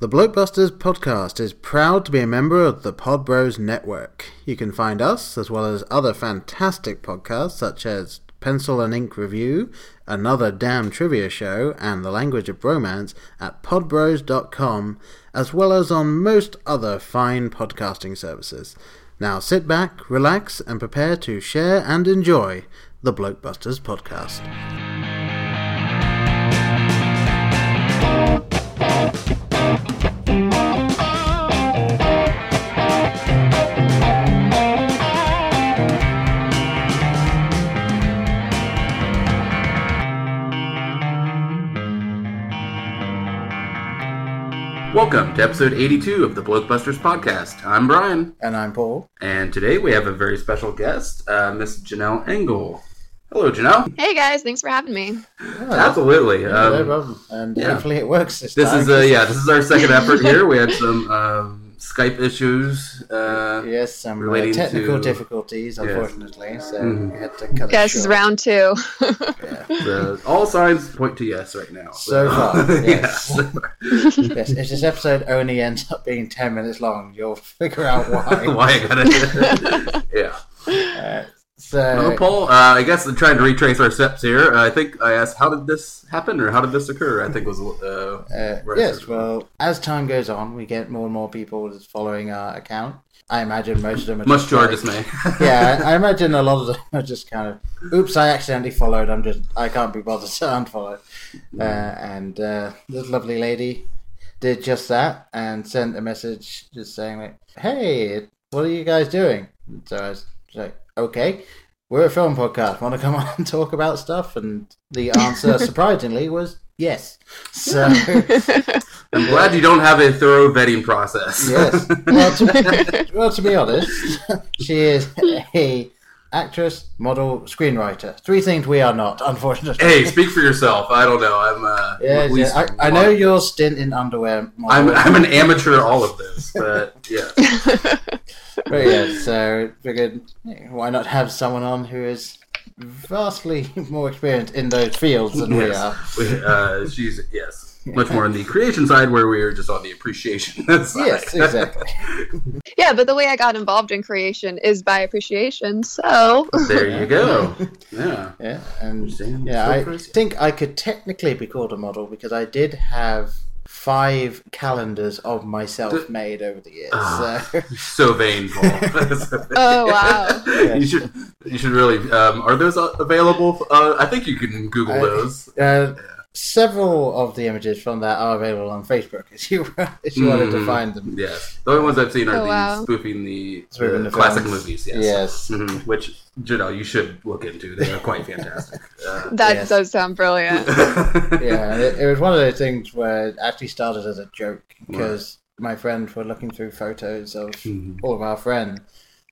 The Blokebusters podcast is proud to be a member of the Podbros Network. You can find us, as well as other fantastic podcasts such as Pencil and Ink Review, Another Damn Trivia Show, and The Language of Bromance at podbros.com, as well as on most other fine podcasting services. Now sit back, relax, and prepare to share and enjoy the Blokebusters podcast. Welcome to episode 82 of the Blokebusters podcast. I'm Brian, And I'm Paul. and today we have a very special guest, uh, Miss Janelle Meghan. Hello, Janelle. Hey guys, thanks for having me. Absolutely. Yeah, no Um, problem. And yeah. hopefully it works this, this time. is uh, yeah, this is our second effort here. We had some um, Skype issues. Uh, Yes, some uh, relating technical to- difficulties, unfortunately, so Mhm. we had to cut Yeah, it this is short. round two. Yeah. the- all signs point to yes right now. So far, yes. yeah. yes. If this episode only ends up being 10 minutes long, you'll figure out why. Why I gotta? yeah. Uh, so, Well, Paul, uh, I guess I'm trying to retrace our steps here. Uh, I think I asked, how did this happen, or how did this occur? I think it was uh, Uh, yes, well, as time goes on, we get more and more people that's following our account. I imagine most of them are much just to our like- dismay. yeah, I I imagine a lot of them are just kind of, oops, I accidentally followed. I'm just, I can't be bothered to unfollow. Uh, and uh, this lovely lady did just that and sent a message just saying like, "Hey, what are you guys doing?" And so I was like, "Okay." We're a film podcast. Want to come on and talk about stuff? And the answer, surprisingly, was yes. So, I'm glad you don't have a thorough vetting process. yes. Well, to, well, to be honest, she is a actress, model, screenwriter. Three things we are not, unfortunately. hey, speak for yourself. I don't know. I'm. Uh, Yes, at least yeah, I, I know your stint in underwear. I'm. I'm an amateur at all of this, but yeah. but yeah, so figured why not have someone on who is vastly more experienced in those fields than we are. We, uh, she's yes. Much more on the creation side, where we are just on the appreciation side. Yes, exactly. yeah, but the way I got involved in creation is by appreciation. So there you go. Yeah. Yeah, and yeah, So I crazy. think I could technically be called a model because I did have five calendars of myself made over the years. Ah. So So vain, Paul. Oh, wow. you should. You should really. Um, are those uh, available? Uh, I think you can Google I- those. uh, several of the images from that are available on Facebook if you if you wanted to Mhm. find them. Yes, the only ones I've seen are Oh, the wow. spoofing the, Spoofing the the classic films. movies. Yes, Yes. Mhm. which you know you should look into. They are quite fantastic. Uh, that Yes. does sound brilliant. Yeah, it, it was one of those things where it actually started as a joke because my friends were looking through photos of Mhm. all of our friends.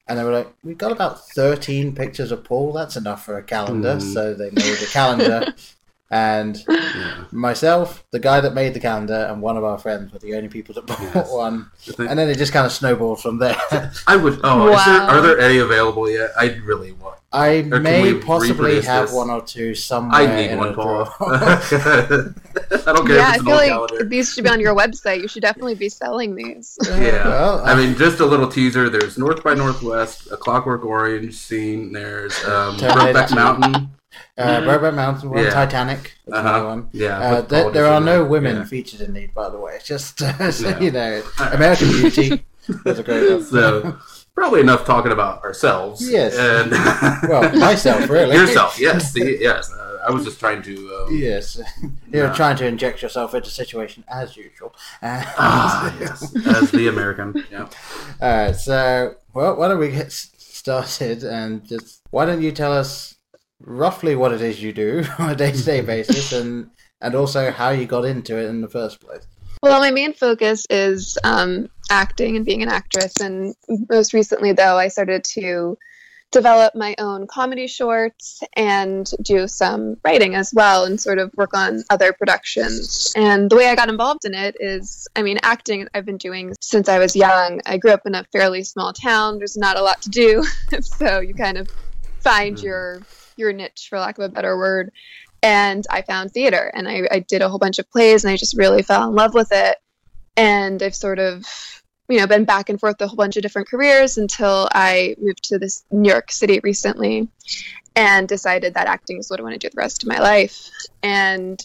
And they were like, "We've got about thirteen pictures of Paul. That's enough for a calendar." Mm. So they made a calendar, and Yeah. myself, the guy that made the calendar, and one of our friends were the only people that bought Yes. one. And then it just kind of snowballed from there. I would. Oh, is there, Wow. are there any available yet? I really want. I can may we possibly have this? one or two somewhere. I need in one, Paul. I don't care yeah, I if it's an feel like calendar. these should be on your website. You should definitely be selling these. Yeah, Well, I mean, just a little teaser. There's North by Northwest, a Clockwork Orange scene. There's um, Terminator Brokeback Mountain. Uh, Mountain one, Yeah. Titanic. Uh-huh. another one. Yeah, Uh, there, there are no women Yeah. featured in these, by the way. Just uh, so Yeah. you know, American Beauty was a great one. So probably enough talking about ourselves. Yes. And well, myself, really. yourself. Yes. See, yes. Uh, I was just trying to. Um, Yes, you're Nah. trying to inject yourself into the situation as usual. Uh, Ah, yes. As the American. Yeah. All right, so well, why don't we get started and just why don't you tell us roughly what it is you do on a day-to-day basis, and and also how you got into it in the first place? Well, my main focus is um, acting and being an actress. And most recently, though, I started to develop my own comedy shorts and do some writing as well and sort of work on other productions. And the way I got involved in it is I mean, acting I've been doing since I was young. I grew up in a fairly small town, there's not a lot to do. so you kind of find Mhm. your your niche for lack of a better word and i found theater and I, I did a whole bunch of plays and i just really fell in love with it and I've sort of you know been back and forth a whole bunch of different careers until I moved to this New York City recently and decided that acting is what I want to do the rest of my life. And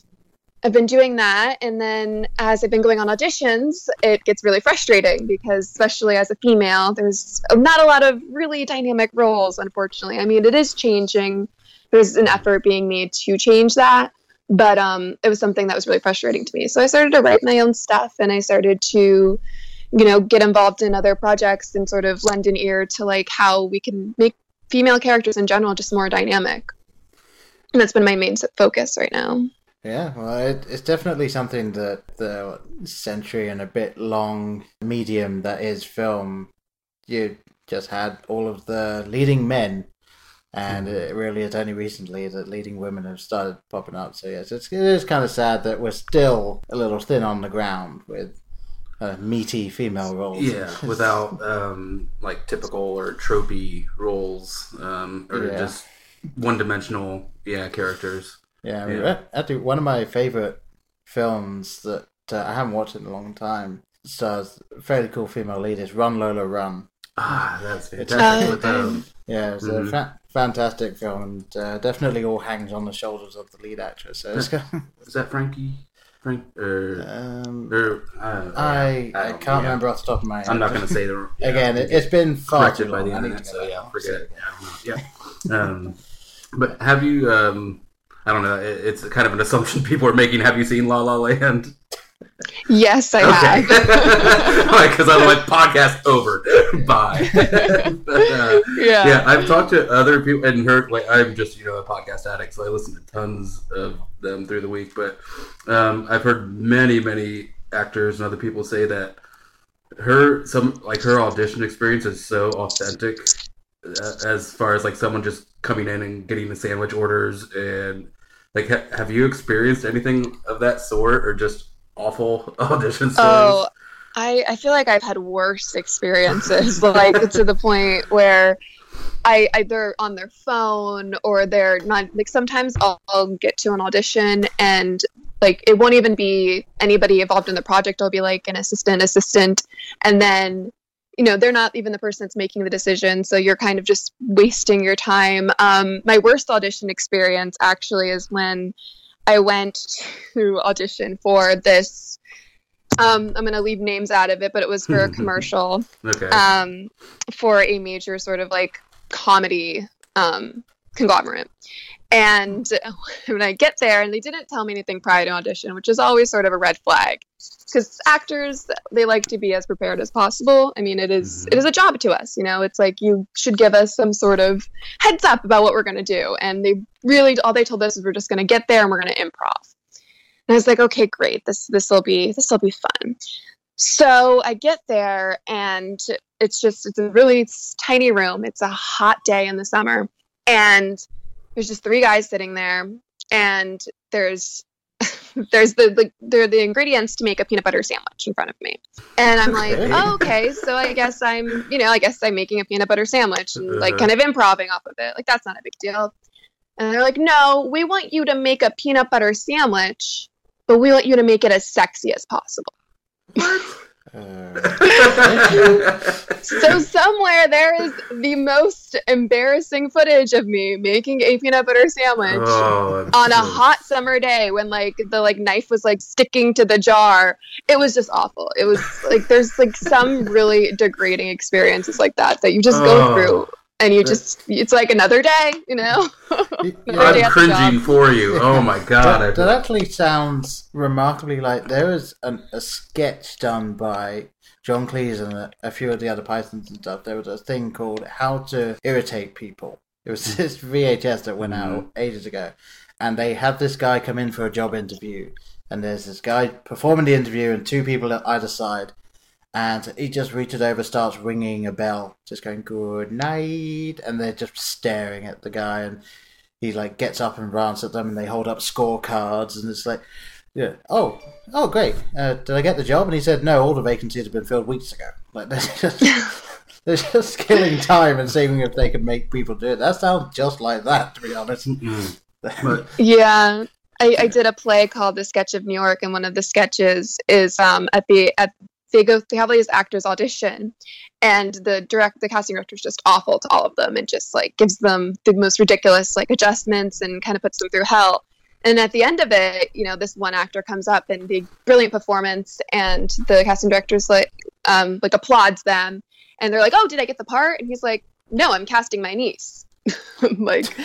I've been doing that. And then as I've been going on auditions, it gets really frustrating because, especially as a female, there's not a lot of really dynamic roles, unfortunately. I mean, it is changing, there's an effort being made to change that. But um, it was something that was really frustrating to me. So I started to write my own stuff and I started to, you know, get involved in other projects and sort of lend an ear to like how we can make female characters in general just more dynamic. And that's been my main focus right now. Yeah, well, it, it's definitely something that the century and a bit long medium that is film, you just had all of the leading men, and it really is only recently that leading women have started popping up. So yes, it's, it is kind of sad that we're still a little thin on the ground with uh, meaty female roles. Yeah, without um, like typical or tropey roles, um, or Yeah. just one-dimensional, yeah, characters. Yeah, I mean, Yeah. actually, one of my favorite films that uh, I haven't watched in a long time stars fairly cool female lead is Run Lola Run. Ah, that's fantastic. With, um, Yeah, it's Mhm. a fa- fantastic film and uh, definitely all hangs on the shoulders of the lead actress. So is that Frankie? Frank or, um, or uh, I I don't- can't yeah. remember off the top of my head. I'm not going to say the yeah, Again, it, it's been far too by long. the I need to go yeah, forget it. I. Yeah. um, but have you? Um, I don't know. It, it's kind of an assumption people are making. Have you seen La La Land? Yes, I Okay. have. Because I'm like podcast over. Bye. But, uh, yeah. yeah, I've talked to other people and heard like I'm just you know a podcast addict, so I listen to tons of them through the week. But um, I've heard many, many actors and other people say that her some like her audition experience is so authentic, uh, as far as like someone just coming in and getting the sandwich orders and like ha- have you experienced anything of that sort or just awful audition stories? Oh, I, I feel like I've had worse experiences, like to the point where I either on their phone or they're not like sometimes I'll, I'll get to an audition and like it won't even be anybody involved in the project. I'll be like an assistant, assistant, and then you know they're not even the person that's making the decision, so you're kind of just wasting your time. Um, my worst audition experience actually is when I went to audition for this. Um, I'm going to leave names out of it, but it was for a commercial okay. um, for a major sort of like comedy um, conglomerate. And when I get there, and they didn't tell me anything prior to audition, which is always sort of a red flag, because actors they like to be as prepared as possible. I mean, it is- Mhm. it is a job to us, you know. It's like you should give us some sort of heads up about what we're going to do. And they really all they told us is we're just going to get there and we're going to improv. And I was like, okay, great. This this will be this will be fun. So I get there and it's just it's a really tiny room. It's a hot day in the summer, and there's just three guys sitting there, and there's there's the, the there are the ingredients to make a peanut butter sandwich in front of me, and I'm like, Okay. oh, okay, so I guess I'm you know I guess I'm making a peanut butter sandwich and like Uh-huh. kind of improving off of it. Like that's not a big deal. And they're like, no, we want you to make a peanut butter sandwich, but we want you to make it as sexy as possible. Uh, So somewhere there is the most embarrassing footage of me making a peanut butter sandwich Oh, I'm on a hot summer day when like the like knife was like sticking to the jar. It was just awful. It was like there's like some really degrading experiences like that that you just go Oh. through and you just it's like another day, you know. Another day I'm at cringing for you. Oh my god! I that, that actually sounds remarkably like there was an, a sketch done by John Cleese and a, a few of the other Pythons and stuff. There was a thing called How to Irritate People. It was this VHS that went mm-hmm. out ages ago, and they had this guy come in for a job interview, and there's this guy performing the interview and two people at either side. And he just reaches over, starts ringing a bell, just going "Good night," and they're just staring at the guy. And he like gets up and runs at them, and they hold up scorecards, and it's like, yeah, oh, oh, great. Uh, did I get the job? And he said, no, all the vacancies have been filled weeks ago. Like they're just, they're just killing time and seeing if they can make people do it. That sounds just like that, to be honest. Mm. But Yeah. I, I did a play called The Sketch of New York, and one of the sketches is um, at the at they go they have all these actors audition and the direct the casting director is just awful to all of them and just like gives them the most ridiculous like adjustments and kind of puts them through hell. And at the end of it you know this one actor comes up and the brilliant performance and the casting director's like um like applauds them. And they're like oh did i get the part? And he's like no i'm casting my niece like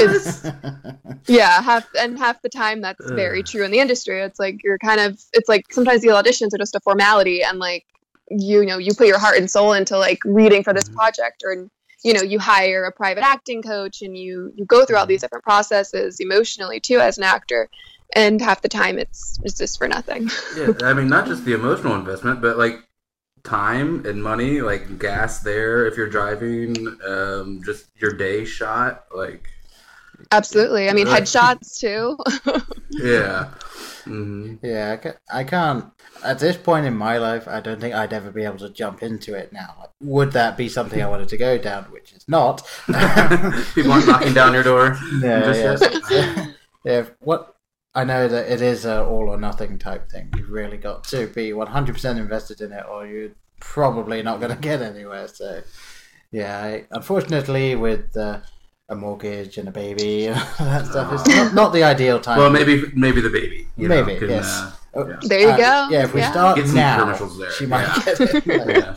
it's yeah half and half the time that's very true in the industry. It's like you're kind of it's like sometimes the auditions are just a formality and like you know you put your heart and soul into like reading for this Mhm. project or you know you hire a private acting coach and you you go through all these different processes emotionally too as an actor and half the time it's it's just for nothing. Yeah, I mean, not just the emotional investment, but like time and money, like gas there if you're driving, um, just your day shot, like absolutely i mean headshots too yeah. hmm Yeah, I ca- I can't. At this point in my life, I don't think I'd ever be able to jump into it now. Like, would that be something I wanted to go down? Which is not. People aren't knocking down your door. Yeah, Just yeah. yeah. What I know that it is a all or nothing type thing. You've really got to be one hundred percent invested in it, or you're probably not going to get anywhere. So, yeah. I, unfortunately, with uh, a mortgage and a baby and that stuff, it's not, not the ideal time. Well, maybe maybe the baby. You know, Maybe, can, yes. uh, yeah. There you uh, go. Yeah, if we Yeah. start Get some now, commercials there, she might yeah. get it. yeah.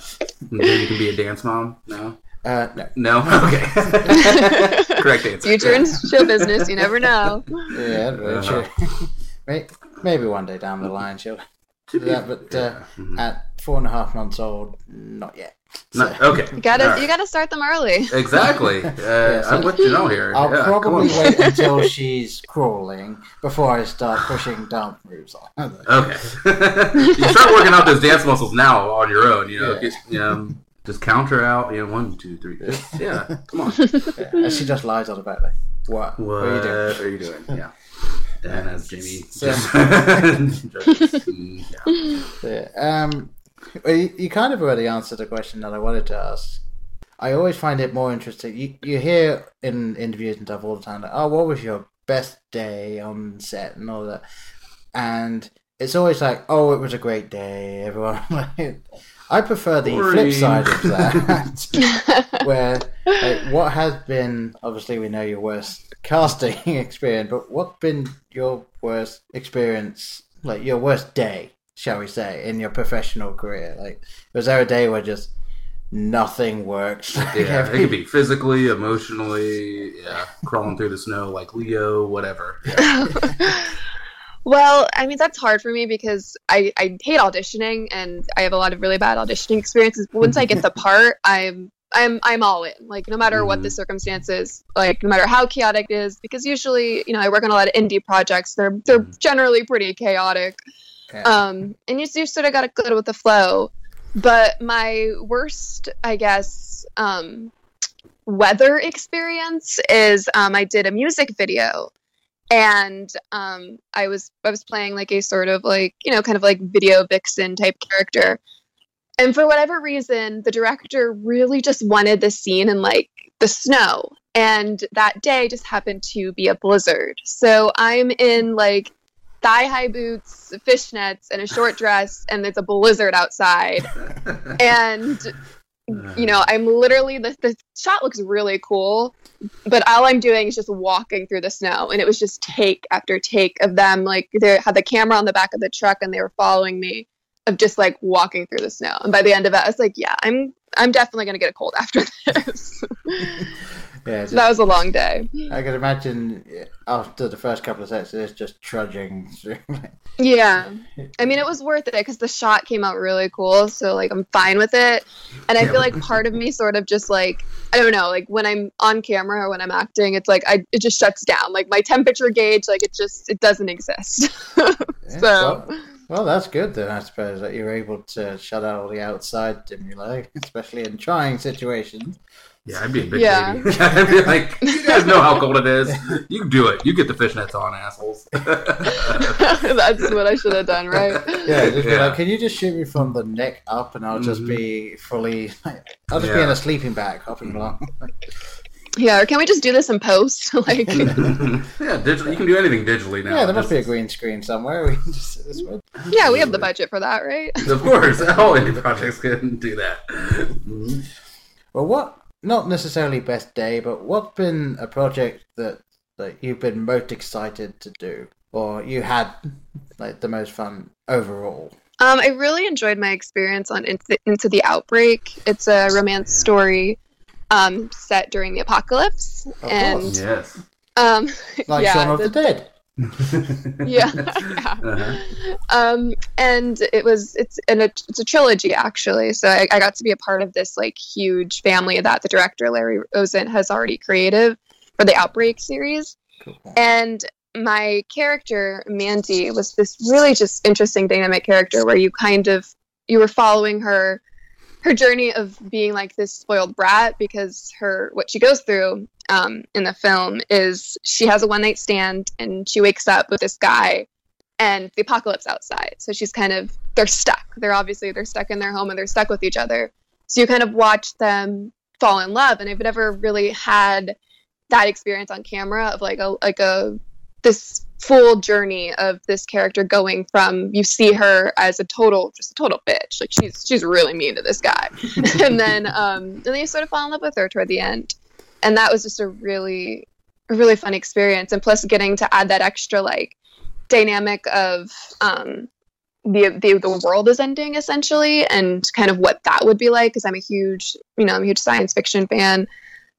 Then you can be a dance mom. No, Uh, no. no. Okay. Correct answer. future Yeah. in show business you never know Yeah, very Uh-huh. true. May- Maybe one day down the line she'll To do that, but uh, yeah. Mhm. at four and a half months old, not yet. No, So- okay. you gotta All right. you gotta start them early Exactly. Uh, so- I'm with you know here. I'll Yeah, probably wait until she's crawling before I start pushing dance moves on her. Okay. you start working out those dance muscles now on your own. You know, Yeah. get, you know, just count her out. Know, one, two, three. Just- yeah. Come on. Yeah, and she just lies on the back like, what? What, What are you doing? are you doing? Yeah. And as Jamie So- just, yeah. Yeah. Um, you, you kind of already answered the question that I wanted to ask. I always find it more interesting. You, you hear in interviews and stuff all the time, like, oh, what was your best day on set and all that? And it's always like, oh, it was a great day. Everyone, I prefer the Boring. flip side of that, where like, what has been obviously we know your worst casting experience, but what's been your worst experience, like your worst day, shall we say, in your professional career? Like, was there a day where just nothing worked? Like, Yeah, it could be physically, emotionally, yeah, crawling through the snow like Leo, whatever. Yeah. Well i mean that's hard for me because I, I hate auditioning and i have a lot of really bad auditioning experiences but once i get the part i'm i'm i'm all in like no matter what the Mhm. circumstances like no matter how chaotic it is because usually you know i work on a lot of indie projects they're they're Mhm. generally pretty chaotic Yeah. um and you, you sort of got to go with the flow but my worst i guess um weather experience is um i did a music video and um i was i was playing like a sort of like you know kind of like video vixen type character. And for whatever reason the director really just wanted the scene in like the snow. And that day just happened to be a blizzard. So i'm in like thigh high boots fishnets and a short dress and it's a blizzard outside. And you know i'm literally the, the shot looks really cool but all i'm doing is just walking through the snow and it was just take after take of them like they had the camera on the back of the truck and they were following me of just like walking through the snow. And by the end of it i was like yeah i'm i'm definitely to get a cold after this yeah, so that was a long day. I can imagine after the first couple of sets, it's just trudging through. yeah. I mean it was worth it because the shot came out really cool so like i'm fine with it. And i feel like part of me sort of just like i don't know like when i'm on camera or when i'm acting it's like i it just shuts down. Like my temperature gauge like it just it doesn't exist. Yeah, so well, well, that's good then, I suppose, that you're able to shut out all the outside stimuli, especially in trying situations. Yeah, I'd be a big Yeah. baby. I'd be like, you guys know how cold it is. You do it. You get the fishnets on, assholes. that's what i should have done right Yeah, just be Yeah. like, can you just shoot me from the neck up and I'll just Mhm. be fully, I'll just be in a sleeping bag hopping along. Yeah, or can we just do this in post? like, yeah, digital. You can do anything digitally now. Yeah, there must be a green screen somewhere. We can just this yeah, we have the budget for that, right? Of course, all indie projects can do that. Mhm. Well, what? Not necessarily best day, but what's been a project that that you've been most excited to do, or you had like the most fun overall? Um, I really enjoyed my experience on Into, Into the Outbreak. It's a romance story um, set during the apocalypse, Of and course. Yes. um, Like yeah, Shaun of the- the Dead. Yeah, yeah. Uh-huh. um and it was it's and it's a trilogy actually so I, I got to be a part of this like huge family that the director larry rosen has already created for the outbreak series Cool. and my character mandy was this really just interesting dynamic character where you kind of you were following her her journey of being like this spoiled brat because her what she goes through um, in the film is she has a one night stand and she wakes up with this guy and the apocalypse outside. So she's kind of they're stuck. They're obviously they're stuck in their home and they're stuck with each other. So you kind of watch them fall in love. And i've never really had that experience on camera of like a like a this full journey of this character going from you see her as a total just a total bitch. Like she's she's really mean to this guy. And then um and then you sort of fall in love with her toward the end. And that was just a really a really fun experience. And plus getting to add that extra like dynamic of um the, the the world is ending essentially and kind of what that would be like because i'm a huge you know i'm a huge science fiction fan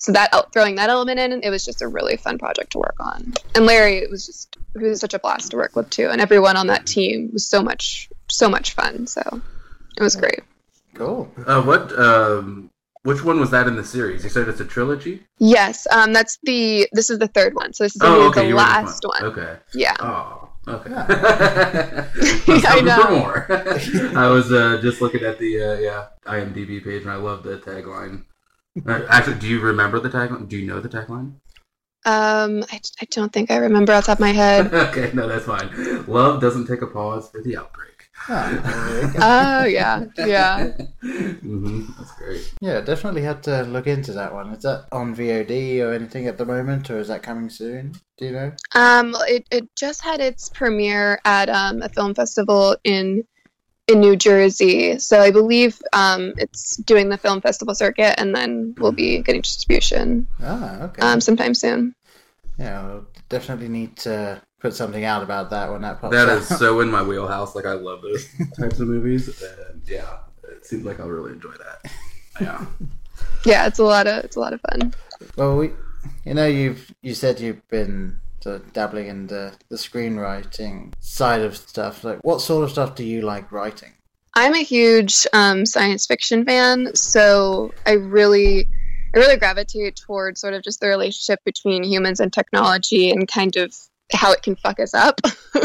so that throwing that element in it was just a really fun project to work on and larry it was just he was such a blast to work with too and everyone on that team was so much so much fun so it was great Cool. Uh, what? Um, which one was that in the series? You said it's a trilogy. yes um that's the this is the third one so this is Oh, okay. the you were just last one Okay. yeah Oh, okay. Yeah. I hope know. for more. I was uh, just looking at the uh, yeah IMDb page, and I love the tagline. Uh, actually, do you remember the tagline? Do you know the tagline? um I, I don't think i remember off the top of my head okay, no, that's fine. Love doesn't take a pause for the outbreak. Ah, there we oh yeah yeah hmm That's great. yeah, definitely had to look into that one. Is that on VOD or anything at the moment, or is that coming soon? Do you know? Um, it, it just had its premiere at um, a film festival in in New Jersey. So I believe um, it's doing the film festival circuit, and then we'll be getting distribution Ah, okay. um, sometime soon. yeah, we'll definitely need to put something out about that when that pops That out. is so in my wheelhouse. Like I love those types of movies, and yeah, it seems like I'll really enjoy that. Yeah. Yeah, it's a lot of it's a lot of fun. Well, we, you know, you've you said you've been sort of dabbling in the the screenwriting side of stuff. Like, what sort of stuff do you like writing? I'm a huge um, science fiction fan, so I really, I really gravitate towards sort of just the relationship between humans and technology and kind of how it can fuck us up.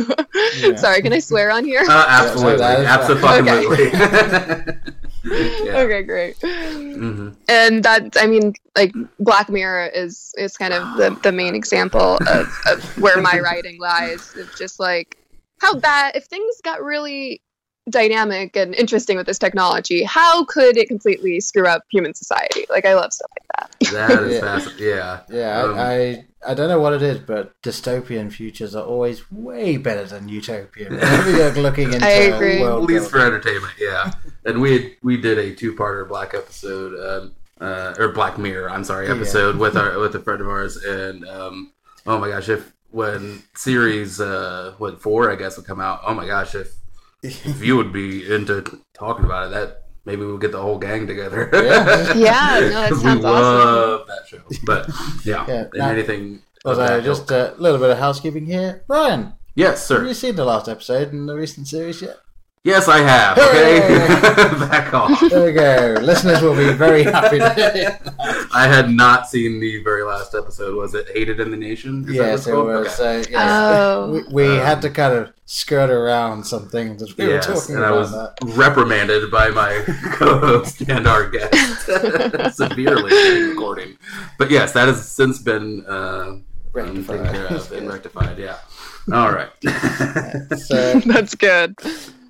Yeah. Sorry, can I swear on here? Uh, absolutely, that is absolutely. yeah. Okay, great. hmm And that, I mean, like Black Mirror is is kind of the, the main example of, of where my writing lies. It's just like how bad if things got really dynamic and interesting with this technology, how could it completely screw up human society? Like I love stuff like that. That is Yeah. fascinating. Yeah. Yeah, Um, I, I I don't know what it is, but dystopian futures are always way better than utopian. Whenever you're looking into I agree. At world least for entertainment, yeah. And we we did a two parter Black episode, um, uh, or Black Mirror, I'm sorry, Yeah. episode with our with a friend of ours, and um, oh my gosh, if when series uh, what four I guess would come out, oh my gosh, if if you would be into talking about it, that maybe we'll get the whole gang together. Yeah. Yeah, no, that 'Cause sounds we awesome. love that show. But yeah, Yeah, and now- anything. of Although, that just ilk. a little bit of housekeeping here. Brian, yes, sir. have you seen the last episode in the recent series yet? Yes, I have. Okay, back off. There we go. Listeners will be very happy. I had not seen the very last episode. Was it Hated in the Nation? Is Yes, it's it was. Okay. Uh, yes. Oh. We, we Um, had to kind of skirt around some things as we Yes, were talking and I was that. reprimanded by my co-host and our guest severely in recording. But yes, that has since been uh, um, taken care of and rectified. Yeah. All right. So, That's good.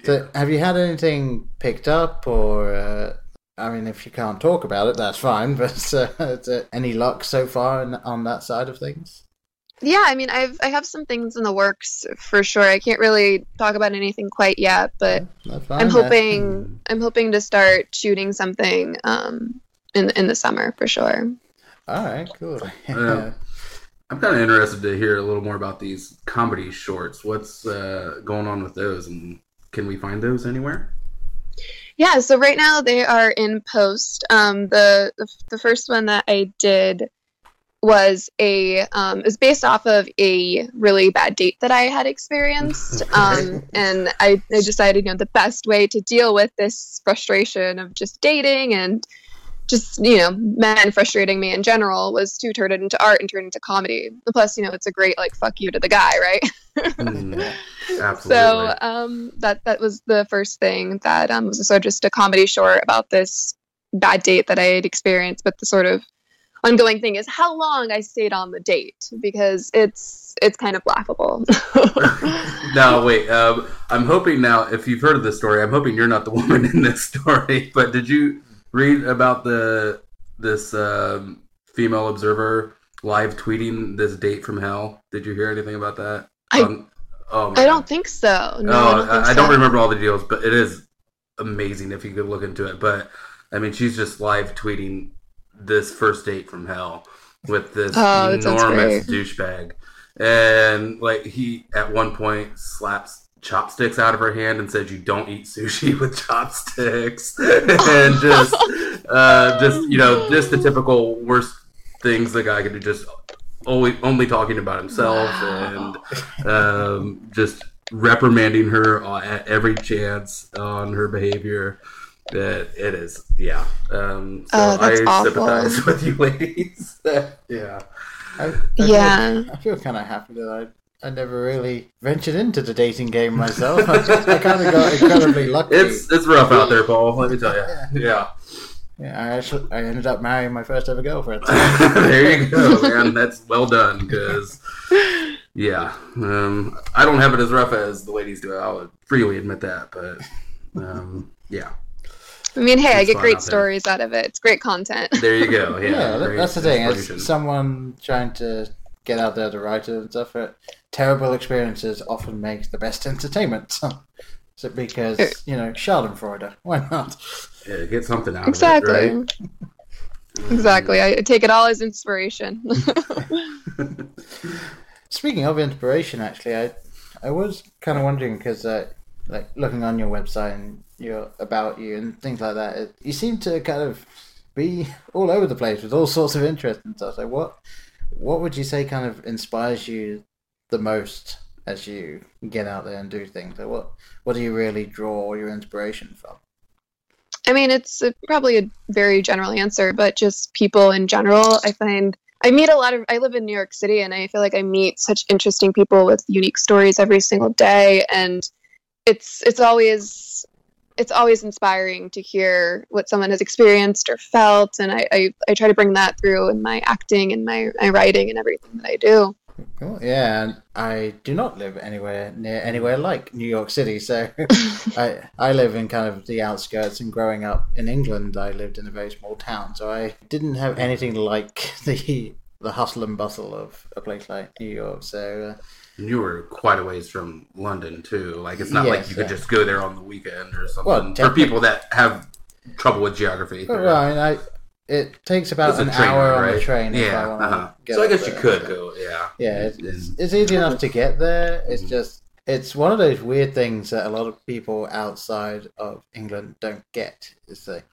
So, have you had anything picked up or uh, I mean, if you can't talk about it, that's fine. But uh, any luck so far in, on that side of things? Yeah, I mean, I've I have some things in the works for sure. I can't really talk about anything quite yet, but I'm hoping I'm hoping to start shooting something um, in in the summer for sure. All right, cool. Yeah. I'm kind of interested to hear a little more about these comedy shorts. What's uh, going on with those, and can we find those anywhere? Yeah, so right now they are in post. Um, the, the the first one that I did was a um, is based off of a really bad date that I had experienced, um, and I, I decided you know the best way to deal with this frustration of just dating and just you know men frustrating me in general was to turn it into art and turn it into comedy. Plus you know it's a great like fuck you to the guy right? Mm, absolutely. so um that that was the first thing that um was sort of just a comedy short about this bad date that i had experienced. But the sort of ongoing thing is how long i stayed on the date because it's it's kind of laughable. No wait um, i'm hoping now if you've heard of this story i'm hoping you're not the woman in this story but did you read about the this um, female observer live tweeting this date from hell? Did you hear anything about that? I, um, oh I don't think so. No, oh, I, don't, I, so. I don't remember all the deals, but it is amazing if you could look into it. But I mean, she's just live tweeting this first date from hell with this oh, enormous douchebag, and like he at one point slaps chopsticks out of her hand and said you don't eat sushi with chopsticks. And just uh, just you know just the typical worst things the guy could do just only only talking about himself wow. and um, just reprimanding her at every chance on her behavior. That it is yeah. Um, so oh, i awful. sympathize with you ladies. Yeah. I, I yeah. Feel, I feel kind of happy that I I never really ventured into the dating game myself. I, I kind of got incredibly lucky. It's it's rough out there, Paul. Let me tell you. Yeah. Yeah, I actually I ended up marrying my first ever girlfriend. there you go, man. That's well done. Because yeah, um, I don't have it as rough as the ladies do. I would freely admit that, but um, yeah. I mean, hey, it's I get great out stories out of it. It's great content. There you go. Yeah, yeah that's the thing. It's someone trying to get out there to write it and stuff. But terrible experiences often make the best entertainment. so because you know, Schadenfreude. Why not? Yeah, get something out exactly. of it, right? Exactly. I take it all as inspiration. Speaking of inspiration, actually, I I was kind of wondering because uh, like looking on your website and your about you and things like that, it, you seem to kind of be all over the place with all sorts of interest and stuff. So what what would you say kind of inspires you the most as you get out there and do things? Like what what do you really draw your inspiration from? I mean, it's a, probably a very general answer, but just people in general. I find I meet a lot of. I live in New York City, and I feel like I meet such interesting people with unique stories every single day, and it's it's always it's always inspiring to hear what someone has experienced or felt and I, I, I, try to bring that through in my acting and my, my writing and everything that I do. Cool. Yeah, and I do not live anywhere near anywhere like New York City. So I I live in kind of the outskirts. And growing up in England, I lived in a very small town, so I didn't have anything like the the hustle and bustle of a place like New York. So uh, you were quite a ways from London too. Like it's not yes, like you could just go there on the weekend or something. Well, for people that have trouble with geography. Well, I mean, I, it takes about an train, hour right? on the train. Yeah. I uh-huh. So I guess you could go. Yeah. Yeah, it's, it's, it's easy enough to get there. It's mm-hmm. just it's one of those weird things that a lot of people outside of England don't get. Is that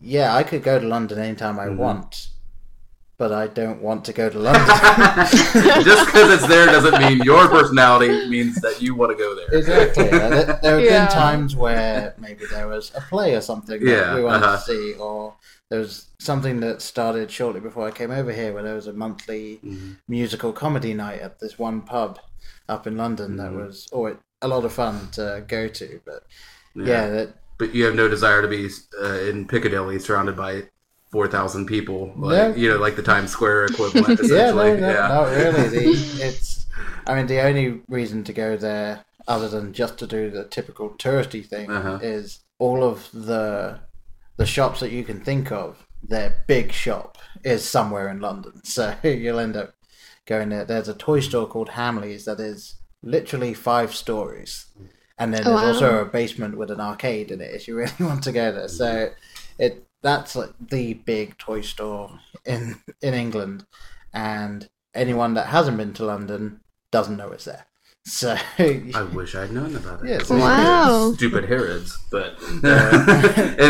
yeah, I could go to London anytime I mm-hmm. want, but I don't want to go to London. Just because it's there doesn't mean your personality means that you want to go there. Exactly. there, there have yeah. been times where maybe there was a play or something that yeah, we wanted uh-huh. to see, or there was something that started shortly before I came over here, where there was a monthly mm-hmm. musical comedy night at this one pub up in London mm-hmm. that was oh, a lot of fun to go to. But yeah, yeah that, but you have no desire to be uh, in Piccadilly surrounded by four thousand people, like you know, like the Times Square equivalent. yeah, no, no, yeah. not really. The, it's, I mean, the only reason to go there, other than just to do the typical touristy thing, uh-huh. is all of the the shops that you can think of, their big shop is somewhere in London. So you'll end up going there. There's a toy store called Hamleys that is literally five stories. And then Oh, there's also a basement with an arcade in it if you really want to go there. So it that's like the big toy store in in England, and anyone that hasn't been to London doesn't know it's there. So I wish I'd known about it. Yes. Wow. Stupid Harrods, but and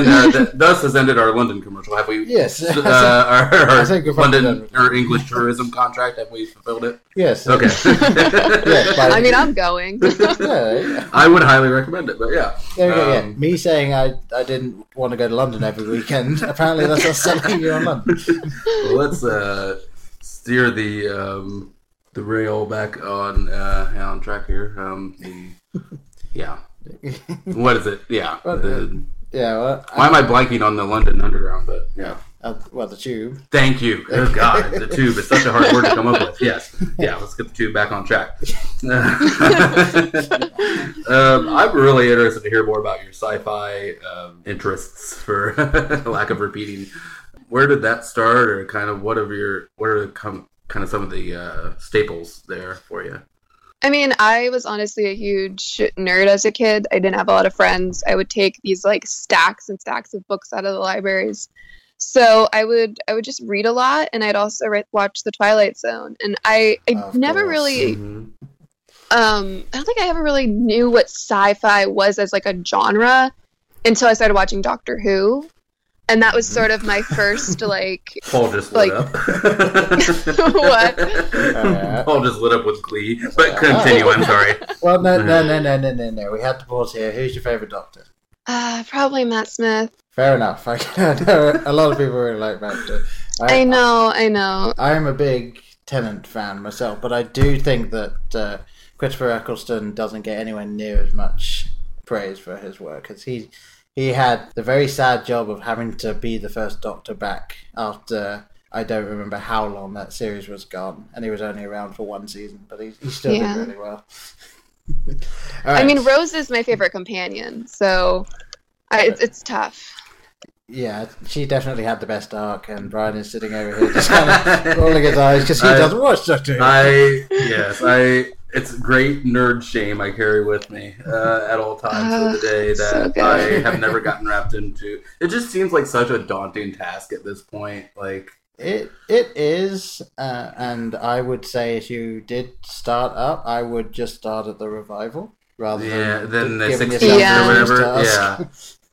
uh, th- thus has ended our London commercial. Have we? Yes. uh, our, our I think we're probably London done. or English tourism contract. Have we fulfilled it? yes, Okay. Yeah, I mean, I'm going. yeah, I would highly recommend it, but yeah. there you go, yeah. Um, Me saying I I didn't want to go to London every weekend. Apparently, that's not selling you on London. well, let's uh, steer the um, the rail back on uh, on track here. Um, the, yeah. What is it? Yeah. The, yeah, well, why am I blanking on the London Underground? But yeah. uh, well, the tube. Thank you. Oh God, the tube is such a hard word to come up with. Yes, yeah. Let's get the tube back on track. um, I'm really interested to hear more about your sci-fi um, interests, for lack of repeating. Where did that start, or kind of what of your what are com- kind of some of the uh, staples there for you? I mean, I was honestly a huge nerd as a kid. I didn't have a lot of friends. I would take these like stacks and stacks of books out of the libraries. So I would I would just read a lot, and I'd also re- watch The Twilight Zone. And I I Of never course. really Mhm. um I don't think I ever really knew what sci-fi was as like a genre until I started watching Doctor Who, and that was sort of my first like Paul just Like- lit up. What? Uh, Paul just lit up with glee. But continue. I'm sorry. Well, no, no, no, no, no, no, no. We had to pause here. Who's your favorite Doctor? uh, probably Matt Smith. Fair enough. I know a lot of people really like Doctor. I know, I know. I am a big Tennant fan myself, but I do think that uh, Christopher Eccleston doesn't get anywhere near as much praise for his work because he he had the very sad job of having to be the first Doctor back after I don't remember how long that series was gone, and he was only around for one season, but he, he still Yeah. did really well. All I mean, Rose is my favorite companion, so I, it's, it's tough. Yeah, she definitely had the best arc, and Brian is sitting over here just kind of rolling his eyes because he I- doesn't watch Doctor Who. I yes, I. It's great nerd shame I carry with me uh, at all times of the day Oh, so that. I have never gotten wrapped into. It just seems like such a daunting task at this point. Like, It it is, uh, and I would say if you did start up, I would just start at the revival rather Yeah, than then the giving 60s yourself Yeah. or whatever. Yeah,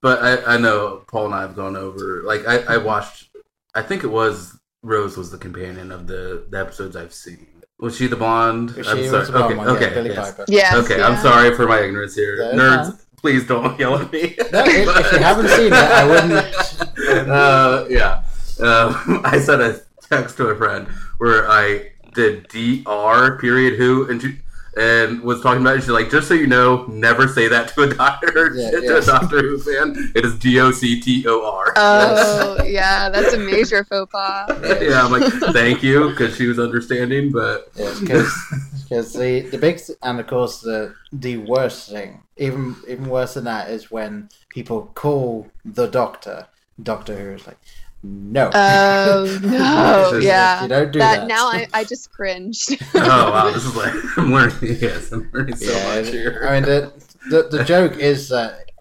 but I, I know Paul and I have gone over. Like, I, I watched. I think it was Rose was the companion of the, the episodes I've seen. Was she the blonde? She I'm was sorry. the blonde okay, one, yeah, okay, Billie yes. Piper. Yes. Okay, yeah. I'm sorry for my ignorance here. That's Nerds, fine. please don't yell at me. No, if, if you haven't seen it, I wouldn't. uh, yeah. Um, I sent a text to a friend where I did DR period who and she, and was talking about it. She's like, just so you know, never say that to a doctor Yeah, to yeah. a Doctor Who fan. It is D O C T O R. Oh, yeah, that's a major faux pas. Yeah, I'm like, thank you, because she was understanding, but Yes, because the the big and of course the the worst thing, even even worse than that, is when people call the Doctor Doctor Who is like, no. Oh no, Just- yeah. you don't do that, that. now I, I just cringed. oh wow, this is like I'm learning. Yes, I'm learning so yeah, much here. I mean the, the the joke is that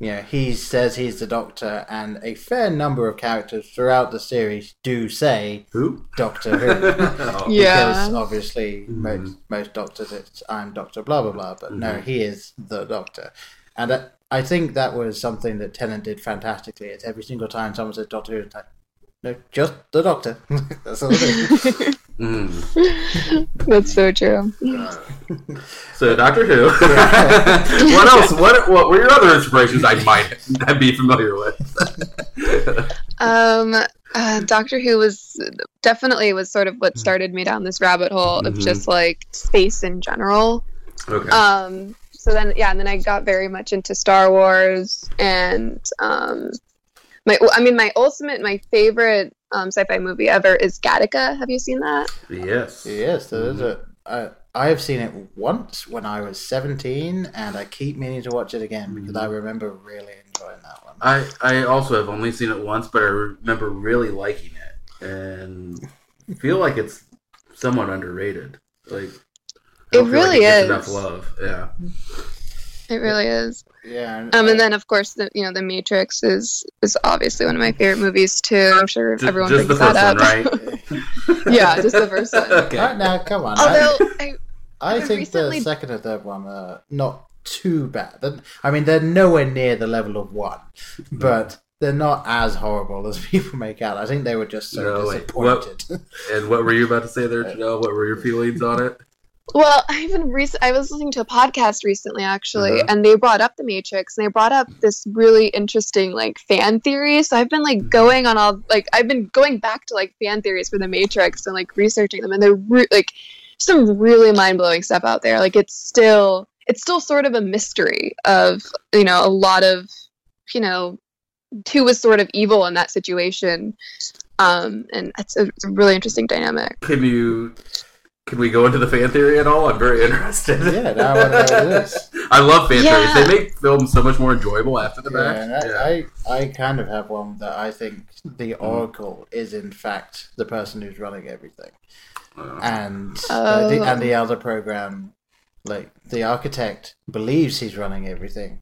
you know he says he's the Doctor, and a fair number of characters throughout the series do say Who? Doctor Who. Oh. Yeah. Because obviously Mhm. most most doctors it's I'm Doctor blah blah blah, but no, Mhm. he is the Doctor, and uh, I think that was something that Tennant did fantastically. It's every single time someone says Doctor Who, it's like no, just the Doctor. That's all it is. Mm. that's so true. So Doctor Who. what else? What what were your other inspirations I might be familiar with? Um, uh, Doctor Who was definitely was sort of what started me down this rabbit hole of Mhm. just like space in general. okay. Um, so then yeah, and then I got very much into Star Wars and um, my I mean my ultimate my favorite um, sci-fi movie ever is Gattaca. Have you seen that? yes. yes, there is a. I, I have seen it once when I was seventeen, and I keep meaning to watch it again because I remember really enjoying that one. I I also have only seen it once, but I remember really liking it and feel like it's somewhat underrated. Like I don't It feel like really is. enough love. Yeah. It really is. Yeah. Um, and then of course the you know the Matrix is is obviously one of my favorite movies too. I'm sure Just, everyone just the brings first that one, up. right? yeah, just the first one. okay. Right now, come on. I, Although I, I I've think recently- the second and third one are not too bad. I mean, they're nowhere near the level of one, but they're not as horrible as people make out. I think they were just so No, wait, what- disappointed. And what were you about to say there, Janelle? What were your feelings on it? Well, I even rec- I was listening to a podcast recently actually, and they brought up the Matrix, and they brought up this really interesting like fan theory. So I've been like going on all like I've been going back to like fan theories for the Matrix and like researching them, and they're re- like some really mind blowing stuff out there. Like it's still it's still sort of a mystery of you know a lot of you know who was sort of evil in that situation, um, and it's a, it's a really interesting dynamic. Can you? Can we go into the fan theory at all? I'm very interested. yeah, now I know what it is. I love fan Yeah. theories. They make films so much more enjoyable after the Yeah, and fact. I, I, I kind of have one that I think the Oracle is in fact the person who's running everything, Uh, and uh, the, Oh. and the other program, like the architect believes he's running everything,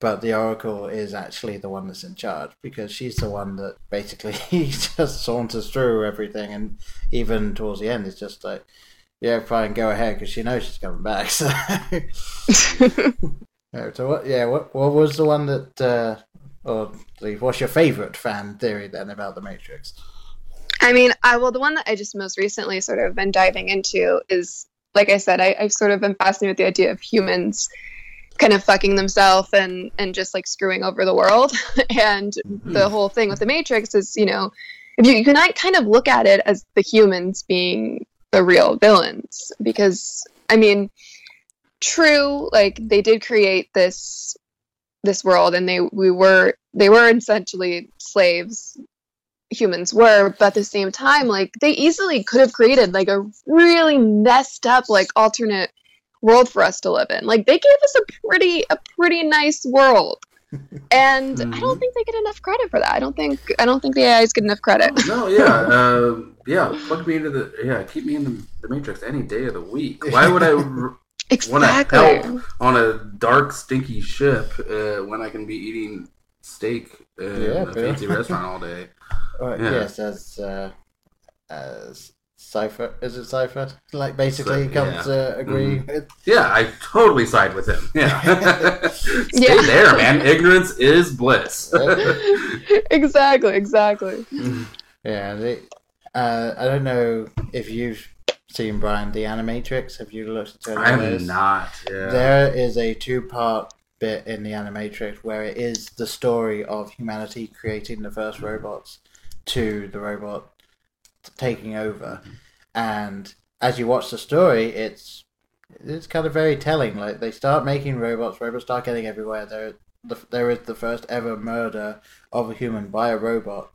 but the Oracle is actually the one that's in charge because she's the one that basically just saunters through everything, and even towards the end, it's just like. Yeah, fine, go ahead, because she knows she's coming back. So, Yeah, so what? Yeah, what? What was the one that? Uh, or the, what's your favorite fan theory then about the Matrix? I mean, I well, the one that I just most recently sort of been diving into is, like I said, I, I've sort of been fascinated with the idea of humans kind of fucking themselves and and just like screwing over the world. and the whole thing with the Matrix is, you know, if you, you can I kind of look at it as the humans being the real villains because I mean, true, like they did create this this world and they we were they were essentially slaves. Humans were but at the same time like they easily could have created like a really messed up like alternate world for us to live in. Like they gave us a pretty a pretty nice world and i Mhm. don't think they get enough credit for that i don't think i don't think the ais get enough credit no, yeah, um, yeah. Plug me into the yeah. Keep me in the, the Matrix any day of the week. Why would I r- exactly help. on a dark, stinky ship uh, when I can be eating steak uh, Yeah, in a fancy restaurant all day? Uh, Yeah. Yes, as uh, as Cypher is it Cypher? Like basically Cy- comes yeah. to agree. Mhm. Yeah, I totally side with him. Yeah, stay Yeah. there, man. Ignorance is bliss. exactly exactly Yeah, they, uh, I don't know if you've seen Brian the Animatrix. Have you looked at I any of am not. Yeah. There is a two-part bit in the Animatrix where it is the story of humanity creating the first robots to the robot taking over, and as you watch the story, it's it's kind of very telling. Like they start making robots, robots start getting everywhere. There, the, there is the first ever murder of a human by a robot,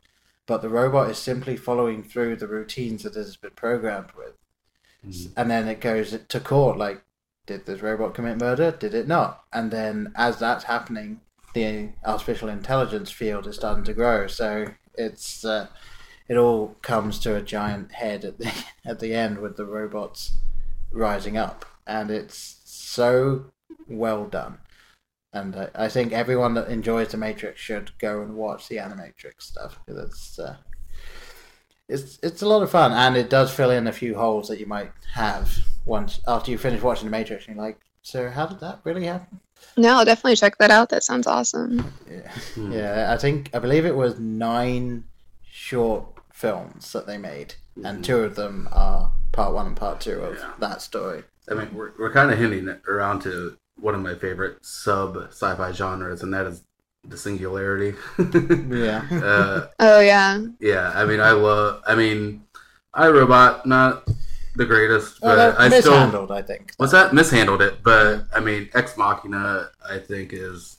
but the robot is simply following through the routines that it has been programmed with Mhm. and then it goes to court like did this robot commit murder did it not and then as that's happening the artificial intelligence field is starting to grow so it's uh, it all comes to a giant head at the at the end with the robots rising up and it's so well done and I, I think everyone that enjoys the matrix should go and watch the animatrix stuff because it's uh, it's it's a lot of fun, and it does fill in a few holes that you might have once after you finish watching the Matrix. And you're like, so how did that really happen? no definitely check that out that sounds awesome Yeah, Hmm. yeah. I think I believe it was nine short films that they made, and two of them are part one and part two of Yeah. that story. I mean, we're, we're kind of hinting around to one of my favorite sub sci-fi genres, and that is the singularity. Yeah. uh, oh yeah yeah, I mean, I love. I mean, iRobot not the greatest, but I still mishandled, I think. what's that mishandled it. But I mean, Ex Machina, I think is.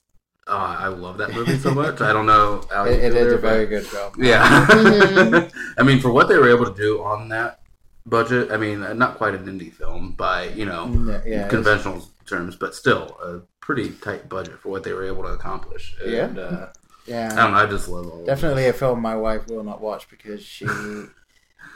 Uh, I love that movie so much. I don't know. How It, it feel is there, a very good film. Yeah. Mhm. I mean, for what they were able to do on that budget, I mean, not quite an indie film by you know Yeah, yeah, conventional terms, but still a pretty tight budget for what they were able to accomplish. And, Yeah. uh, Yeah, I don't know. I just love all. of definitely a film my wife will not watch because she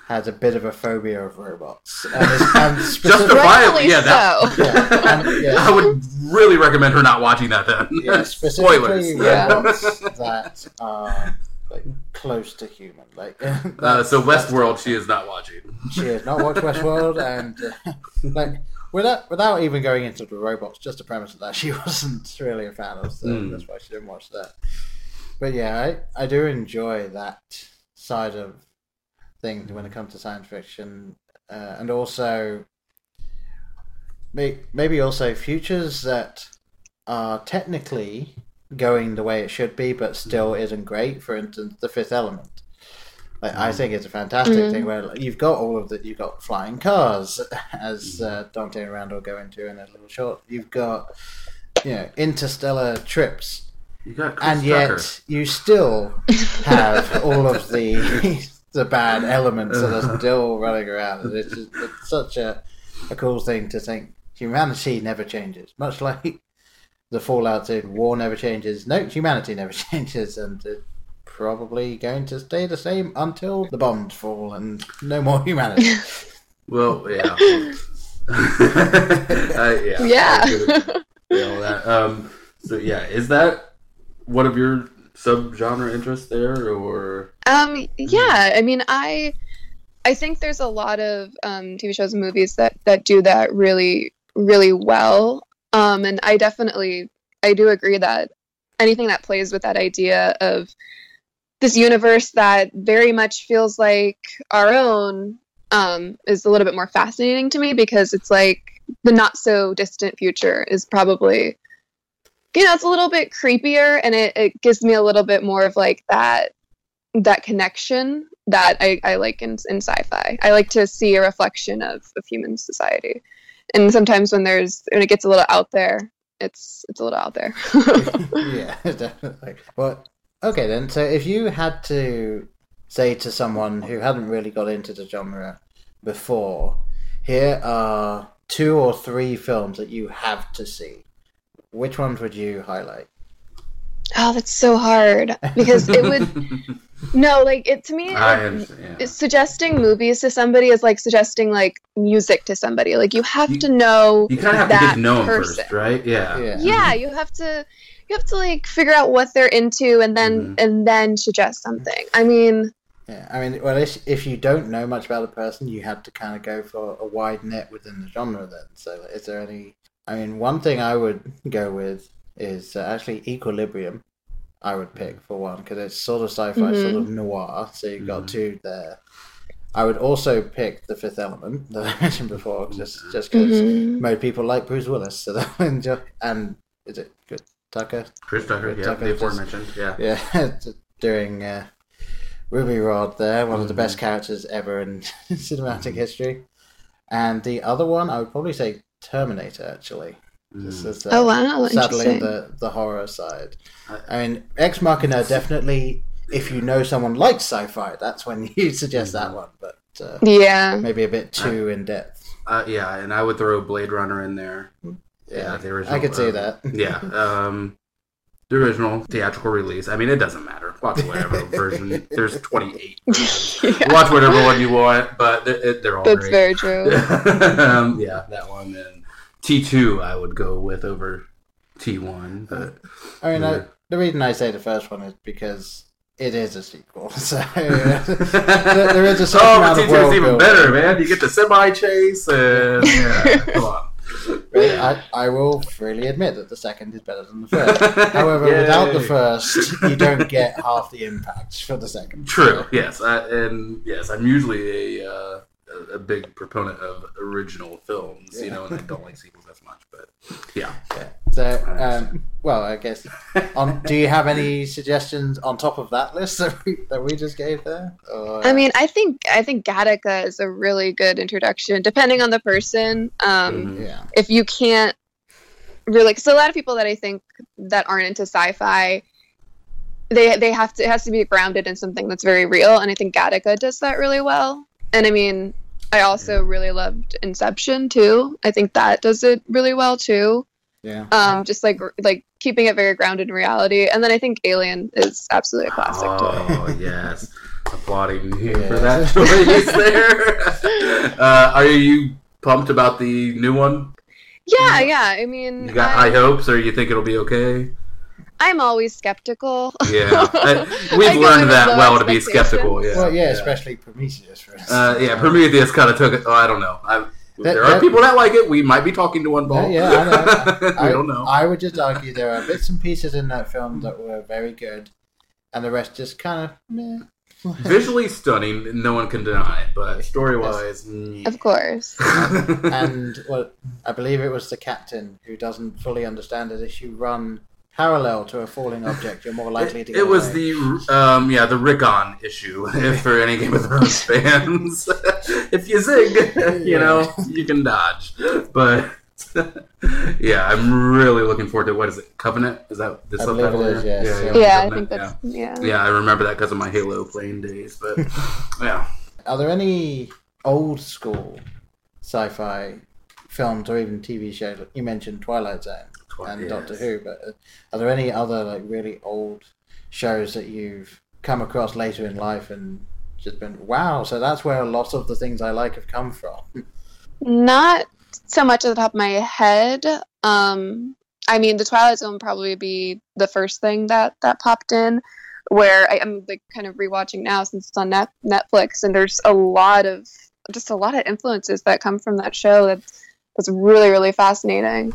has a bit of a phobia of robots. And, it's- and it. Justifiably, yeah. That, so. Yeah, and- yeah. I would really recommend her not watching that. Then yeah, specifically spoilers. Yeah. robots that are like close to human. Like, Uh, so Westworld, she is not watching. she has not watched Westworld, and uh, like without without even going into the robots, just the premise of that she wasn't really a fan of, so Mm. that's why she didn't watch that. But yeah, I I do enjoy that side of things when it comes to science fiction, uh, and also may- maybe also futures that are technically going the way it should be, but still isn't great. For instance, the Fifth Element. Like, I Mm. think it's a fantastic Mhm. thing where like, you've got all of that. You've got flying cars, as uh, Dante and Randall go into in a little short. You've got you know interstellar trips, You got Chris and yet you still have all of the the bad elements that are still running around. And it's, just, it's such a, a cool thing to think humanity never changes, much like the Fallout in war never changes. No, humanity never changes, and it's probably going to stay the same until the bombs fall and no more humanity. Well, yeah. uh, yeah. Yeah. I agree with you on that. Um, so yeah, is that one of your subgenre interest there, or Um, yeah, I mean, I I think there's a lot of um, TV shows and movies that that do that really really well. Um, and I definitely I do agree that anything that plays with that idea of this universe that very much feels like our own um, is a little bit more fascinating to me because it's like the not so distant future is probably you know it's a little bit creepier and it, it gives me a little bit more of like that that connection that I, I like in, in sci-fi. I like to see a reflection of, of human society. And sometimes when there's when it gets a little out there, it's it's a little out there. yeah, definitely. Well, okay then. So if you had to say to someone who hadn't really got into the genre before, here are two or three films that you have to see. Which ones would you highlight? oh, that's so hard because it would no like it to me. I it- understand. it's suggesting movies to somebody is like suggesting like music to somebody. Like you have You- to know You kind of have to get that to know them person. first, right? Yeah. Yeah. yeah you have to you have to like figure out what they're into and then Mhm. and then suggest something i mean Yeah, I mean, well, if, if you don't know much about a person, you had to kind of go for a wide net within the genre. Then, so is there any? I mean, one thing I would go with is uh, actually Equilibrium. I would pick for one because it's sort of sci-fi, sort of noir. So you've got Mhm. two there. I would also pick The Fifth Element that I mentioned before, just just because mhm. most people like Bruce Willis, so they'll enjoy. And is it good Tucker? Chris Tucker, Chris yeah, Tucker the just- aforementioned, yeah. Yeah, doing uh, Ruby Rhod there, one of the best characters ever in cinematic history. And the other one, I would probably say Terminator, actually. This Mm. is, uh, oh wow saddling interesting the, the horror side. I- I mean, Ex Machina definitely, if you know someone likes sci fi, that's when you suggest that one, but uh, yeah maybe a bit too in depth. Uh, yeah, and I would throw Blade Runner in there. Yeah, the original. I could see uh, that. yeah, um, the original theatrical release. I mean, it doesn't matter. Watch whatever version. There's 28. Yeah. Watch whatever one you want, but they're, it- they're all that's great. very true um, yeah, that one. And T2 I would go with over T1. But I mean, Yeah. I, the reason I say the first one is because it is a sequel. So there there is a certain oh, amount but T2 world is even building. better, man. You get the semi chase and yeah, come on. I, I will freely admit that the second is better than the first. However, Yay. without the first, you don't get half the impact for the second. True. Yes, I, and yes, I'm usually a uh, a, big proponent of original films, you know, and I don't like sequels as much. But yeah, Yeah. So, um, well, I guess. On, do you have any suggestions on top of that list that we, that we just gave there? Or, i mean i think i think gattaca is a really good introduction depending on the person um Mhm. yeah, if you can't really so a lot of people that i think that aren't into sci-fi they they have to it has to be grounded in something that's very real and i think gattaca does that really well and i mean i also really loved inception too i think that does it really well too yeah. um just like like keeping it very grounded in reality. And then I think Alien is absolutely a classic. too. Oh yes, applauding you Yeah. for that choice there. uh, are you pumped about the new one? Yeah, yeah. I mean, You got I, high hopes, or you think it'll be okay? I'm always skeptical. Yeah, I- I we've go in learned that well to be skeptical. Yeah, well, yeah, especially Prometheus. For. Uh, yeah, Prometheus kind of took it. Oh, I don't know. I, That- there are that- people that like it. We might be talking to one ball. Yeah, yeah, I know. we I, don't know. I would just argue there are bits and pieces in that film that were very good, and the rest just kind of meh. Visually stunning, no one can deny. But story wise, mm. of course. and well, I believe it was the captain who doesn't fully understand that if you run parallel to a falling object, you're more likely to. it, Get it was away. the um, yeah the Rickon issue if for any Game of Thrones fans. if you zig, you know you can dodge. But yeah, I'm really looking forward to what is it? Covenant? Is that the I subtitle? it is, yes, yeah. yeah, I think that's yeah. yeah. Yeah, I remember that because of my Halo playing days. But yeah, Are there any old school sci-fi films or even TV shows? You mentioned Twilight Zone and Yes. Doctor Who, but uh, are there any other like really old shows that you've come across later in life and just been wow? So that's where a lot of the things I like have come from. Not so much at the top of my head. Um, I mean, the Twilight Zone would probably be the first thing that that popped in. Where I, I'm like kind of rewatching now since it's on net, Netflix, and there's a lot of just a lot of influences that come from that show. That's that's really really fascinating.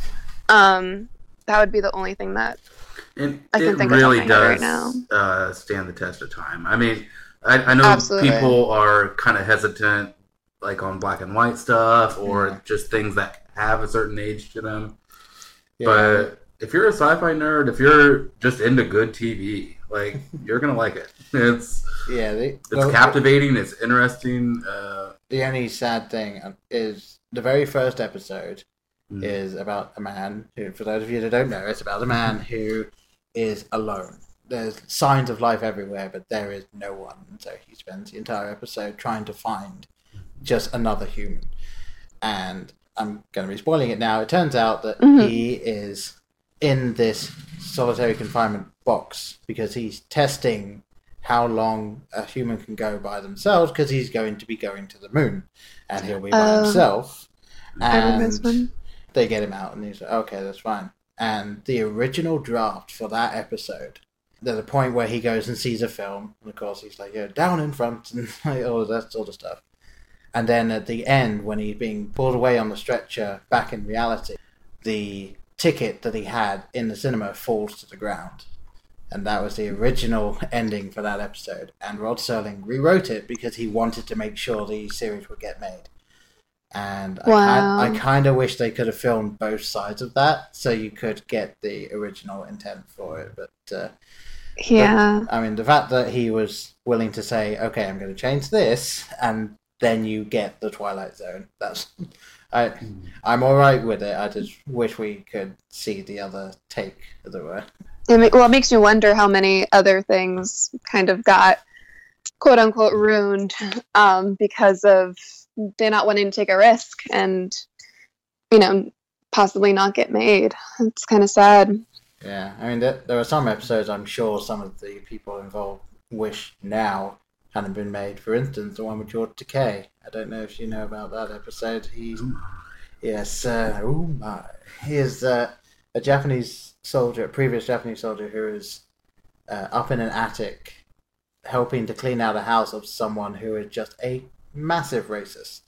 Um, that would be the only thing that And I can it think of really something right does now. uh, stand the test of time. I mean, I, I know Absolutely. people are kind of hesitant, like on black and white stuff, or Yeah. just things that have a certain age to them. Yeah. But if you're a sci-fi nerd, if you're just into good TV, like you're gonna like it. It's yeah, the, it's the- captivating. It's interesting. Uh, The only sad thing is the very first episode Mm. is about a man who, for those of you that don't know, it's about a man who is alone. There's signs of life everywhere, but there is no one. And so he spends the entire episode trying to find just another human. And I'm going to be spoiling it now. It turns out that Mhm. he is in this solitary confinement box because he's testing how long a human can go by themselves because he's going to be going to the moon and he'll be by Oh. himself. And. They get him out and he's like, okay, that's fine. And the original draft for that episode, there's a point where he goes and sees a film, and of course he's like, yeah, down in front, and like, all that sort of stuff. And then at the end, when he's being pulled away on the stretcher back in reality, the ticket that he had in the cinema falls to the ground. And that was the original ending for that episode. And Rod Serling rewrote it because he wanted to make sure the series would get made. And I, Wow. kind, I kind of wish they could have filmed both sides of that so you could get the original intent for it. But uh, Yeah. I mean, the fact that he was willing to say, "Okay, I'm going to change this," and then you get the Twilight Zone. That's I, I'm all right with it. I just wish we could see the other take, as it were. It well, it makes you wonder how many other things kind of got quote unquote ruined um, because of they not wanting to take a risk and, you know, possibly not get made. It's kind of sad. Yeah, I mean, there, there are some episodes I'm sure some of the people involved wish now hadn't been made. For instance, the one with George Takei. I don't know if you know about that episode. He's yes, uh, oh my, he is uh, a Japanese soldier, a previous Japanese soldier who is uh, up in an attic, helping to clean out a house of someone who is just a massive racist,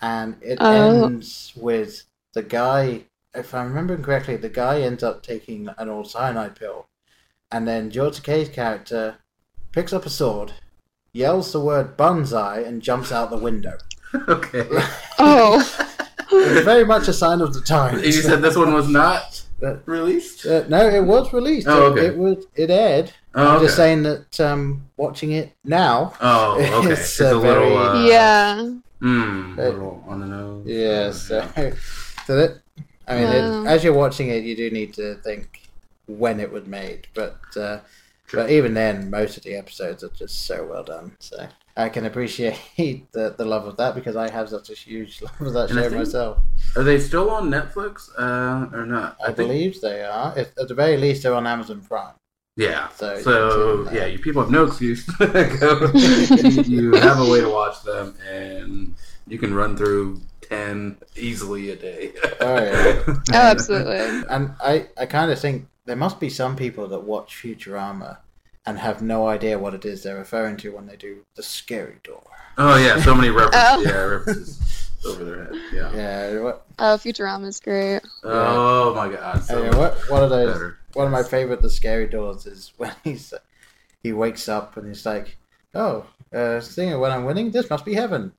and it Oh. ends with the guy. If I'm remembering correctly, the guy ends up taking an old cyanide pill, and then George Takei's character picks up a sword, yells the word "banzai," and jumps out the window. okay. Oh, It's very much a sign of the times. you said this one was not released. Uh, no, it was released. Oh, It- okay. It, was. It aired. Oh, I'm okay. just saying that um, watching it now. Oh, okay. It's It's, a a little. very- Uh, yeah. Mm, a little on the nose. Yes. Yeah. So, so that, I mean, Wow. it, as you're watching it, you do need to think when it was made. But uh, but even then, most of the episodes are just so well done. So I can appreciate the, the love of that because I have such a huge love of that And show think- myself. Are they still on Netflix uh, or not? I, think- believe they are. If, at the very least, they're on Amazon Prime. Yeah. So, So you can, yeah, you people have no excuse. Go. you, you have a way to watch them, and you can run through ten easily a day. Oh, yeah. Oh, absolutely. And I, I kind of think there must be some people that watch Futurama and have no idea what it is they're referring to when they do the scary door. Oh yeah, so many references. Oh. Yeah, references over their head. Yeah. Yeah, what, Oh, Futurama's great. Oh my god. So anyway, what, one of those, better. One of my favorite the scary doors is when he's he wakes up and he's like, "Oh, uh, seeing when I'm winning, this must be heaven.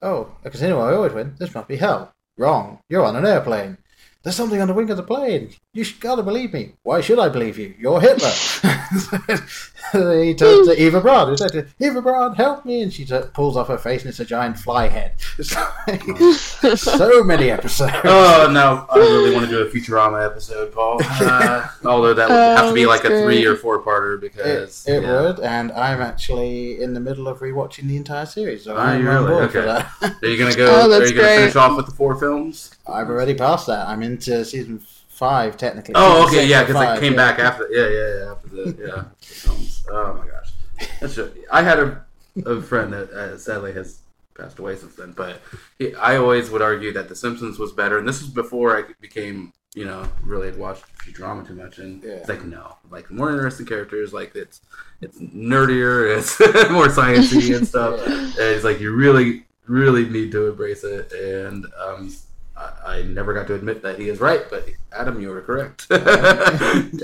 Oh, a casino I always win. This must be hell. Wrong. You're on an airplane. There's something on the wing of the plane. You gotta believe me. Why should I believe you? You're Hitler." he turns to Eva Braun. He said, "Eva Braun, help me!" And she t- pulls off her face, and it's a giant fly head. It's like, so many episodes. Oh no! I really want to do a Futurama episode, Paul. Uh, although that would have to be Oh, like a three or four parter because it yeah. would, and I'm actually in the middle of rewatching the entire series, so Are I'm you really? board for Okay. that. Are you gonna go? Oh, are you gonna great. finish off with the four films? I'm already past that. I'm into season five, technically. Oh, okay, yeah, because it came yeah. back after. Yeah, yeah, yeah, after the yeah the films. Oh my gosh, That's I had a a friend that uh, sadly has passed away since then, but he, I always would argue that The Simpsons was better, and this was before I became you know really had watched Futurama too much, and Yeah. it's like no, like more interesting characters, like it's it's nerdier, it's more sciencey and stuff, and it's like you really really need to embrace it, and um. I I never got to admit that he is right, but Adam, you were correct. uh,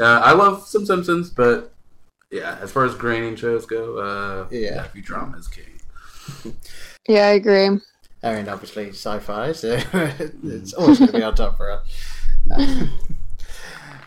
I love some Simpsons, but yeah, as far as graining shows go, uh, Yeah. yeah, Futurama is king. Yeah, I agree. I mean, obviously, sci-fi, so it's always going to be on top for us.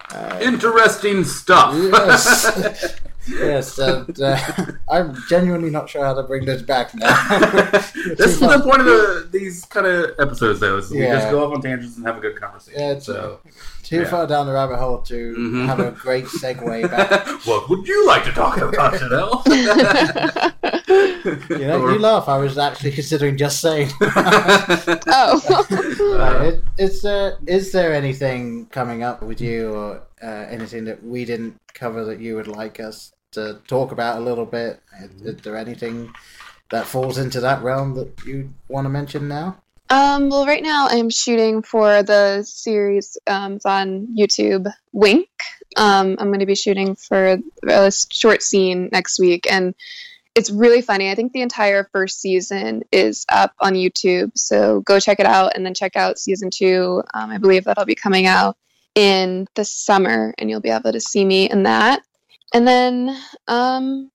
Uh, Interesting stuff. Yes. Yes, and uh, I'm genuinely not sure how to bring this back now. this is the point of the, these kind of episodes, though. Is we Yeah. just go off on tangents and have a good conversation. Yeah, it's- so, Too Yeah. far down the rabbit hole to Mhm. have a great segue back. what would you like to talk about, Janelle? You know, you laugh. I was actually considering just saying. oh. Uh, it, is there is there anything coming up with you or uh, anything that we didn't cover that you would like us to talk about a little bit? Is, is there anything that falls into that realm that you want to mention now? Um, well, right now I'm shooting for the series um, it's on YouTube, Wink. Um, I'm going to be shooting for a short scene next week, and it's really funny. I think the entire first season is up on YouTube, so go check it out, and then check out season two. Um, I believe that'll be coming out in the summer, and you'll be able to see me in that. And then um,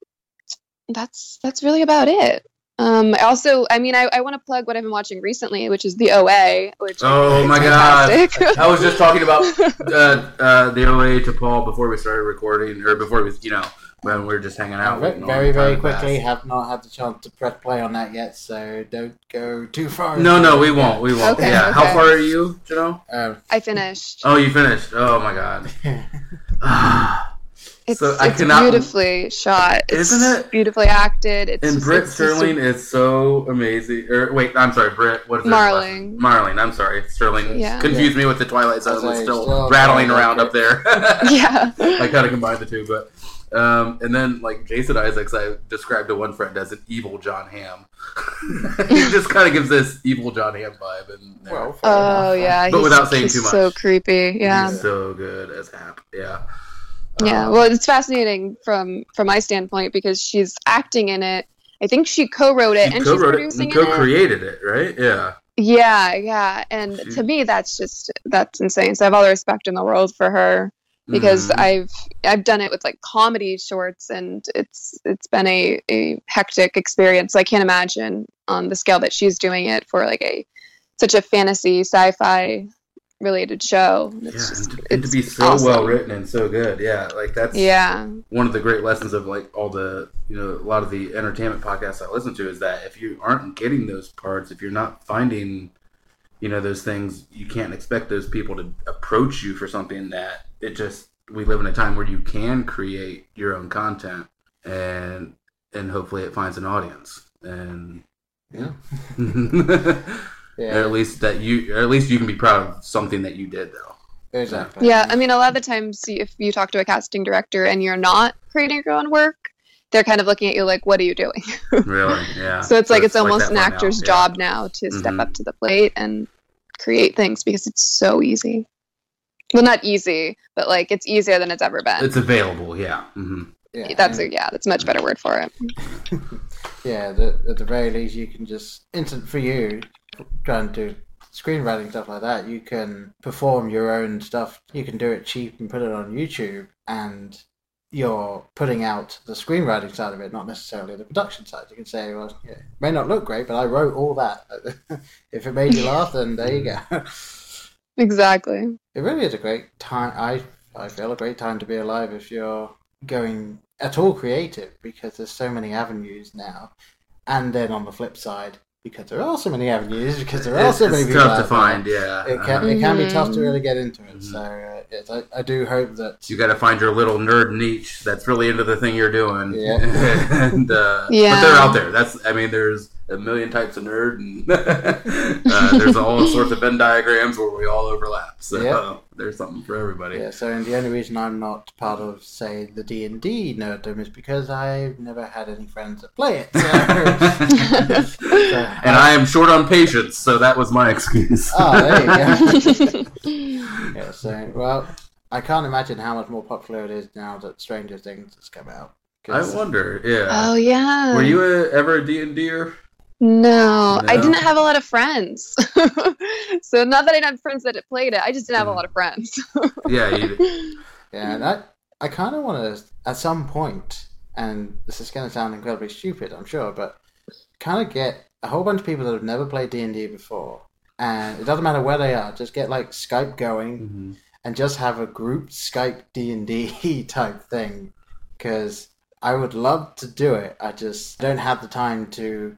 that's that's really about it. Um, I also, I mean, I, I want to plug what I've been watching recently, which is the OA, which Oh think my is God. I was just talking about uh, uh, the OA to Paul before we started recording, or before we, you know, when we were just hanging out. Ve- very, very quickly. pass. Have not had the chance to press play on that yet, so don't go too far. No, no, we yet. won't. We won't. Okay, yeah. How far are you, Janelle? Um, I finished. Oh, you finished. Oh my god. It's, so I it's cannot- beautifully shot. It's Isn't it? beautifully acted. It's and just- Britt it's just Sterling is so amazing. Or wait, I'm sorry, Britt. What is her Marling. last- Marling. I'm sorry, Sterling. Yeah. Confused me with the Twilight Zone. That's Was still still rattling around up there. yeah. I kind of combined the two, but um, and then like Jason Isaacs, I described to one friend as an evil Jon Hamm. he just kind of gives this evil Jon Hamm vibe, and well, Oh enough. yeah. But he's- without saying he's too much. So creepy. Yeah. he's so good as Hap. Yeah, Yeah, Um, well, it's fascinating from from my standpoint because she's acting in it. I think she co-wrote it she and she's co-wrote it producing and it. co-created it, right? Yeah. Yeah, yeah, and She- to me, that's just that's insane. So I have all the respect in the world for her because Mhm. I've I've done it with like comedy shorts, and it's it's been a, a hectic experience. I can't imagine on the scale that she's doing it for like a such a fantasy sci-fi related show. It's yeah, just and, to, and to be so awesome. well written and so good. Yeah, like that's Yeah, one of the great lessons of like all the you know a lot of the entertainment podcasts I listen to is that if you aren't getting those parts, if you're not finding you know those things, you can't expect those people to approach you for something that it just we live in a time where you can create your own content and and hopefully it finds an audience. and Yeah. or at least that you, or at least you can be proud of something that you did, though. exactly. Yeah, I mean, a lot of the times, if you talk to a casting director and you're not creating your own work, they're kind of looking at you like, "What are you doing?" Really, yeah. so it's like it's almost that an for now, actor's yeah. job now to step Mhm. up to the plate and create things because it's so easy. Well, not easy, but like it's easier than it's ever been. It's available, yeah. hmm Yeah, that's a, yeah, that's a much better word for it. yeah. The, at the very least, you can just instant for you trying to do screenwriting stuff like that. You can perform your own stuff. You can do it cheap and put it on YouTube, and you're putting out the screenwriting side of it, not necessarily the production side. You can say, well, yeah, it may not look great, but I wrote all that. if it made you laugh, then there you go. Exactly. It really is a great time. I I feel a great time to be alive if you're going at all creative because there's so many avenues now. And then on the flip side, because there are so many avenues, because there are It's, so many it's people tough to there, find, yeah. It can it can be tough to really get into it. Mhm. So uh, yes, I, I do hope that you got to find your little nerd niche that's really into the thing you're doing. Yeah. and uh, but they're out there. That's I mean, there's a million types of nerd, and uh, there's all sorts of Venn diagrams where we all overlap. So Yeah. there's something for everybody. yeah. So and the only reason I'm not part of say the D and D nerddom is because I've never had any friends that play it. So, so And I am short on patience, so that was my excuse. Oh, there you go. Yeah, so well, I can't imagine how much more popular it is now that Stranger Things has come out. I wonder. Yeah. oh yeah. Were you a, ever a D&D'er? No, I didn't have a lot of friends. so not that I didn't have friends that played it, I just didn't have a Mhm. lot of friends. Yeah, you, yeah, and I, I kind of want to, at some point, and this is going to sound incredibly stupid, I'm sure, but kind of get a whole bunch of people that have never played D and D before, and it doesn't matter where they are, just get like Skype going Mhm. and just have a group Skype D and D type thing, because I would love to do it. I just don't have the time to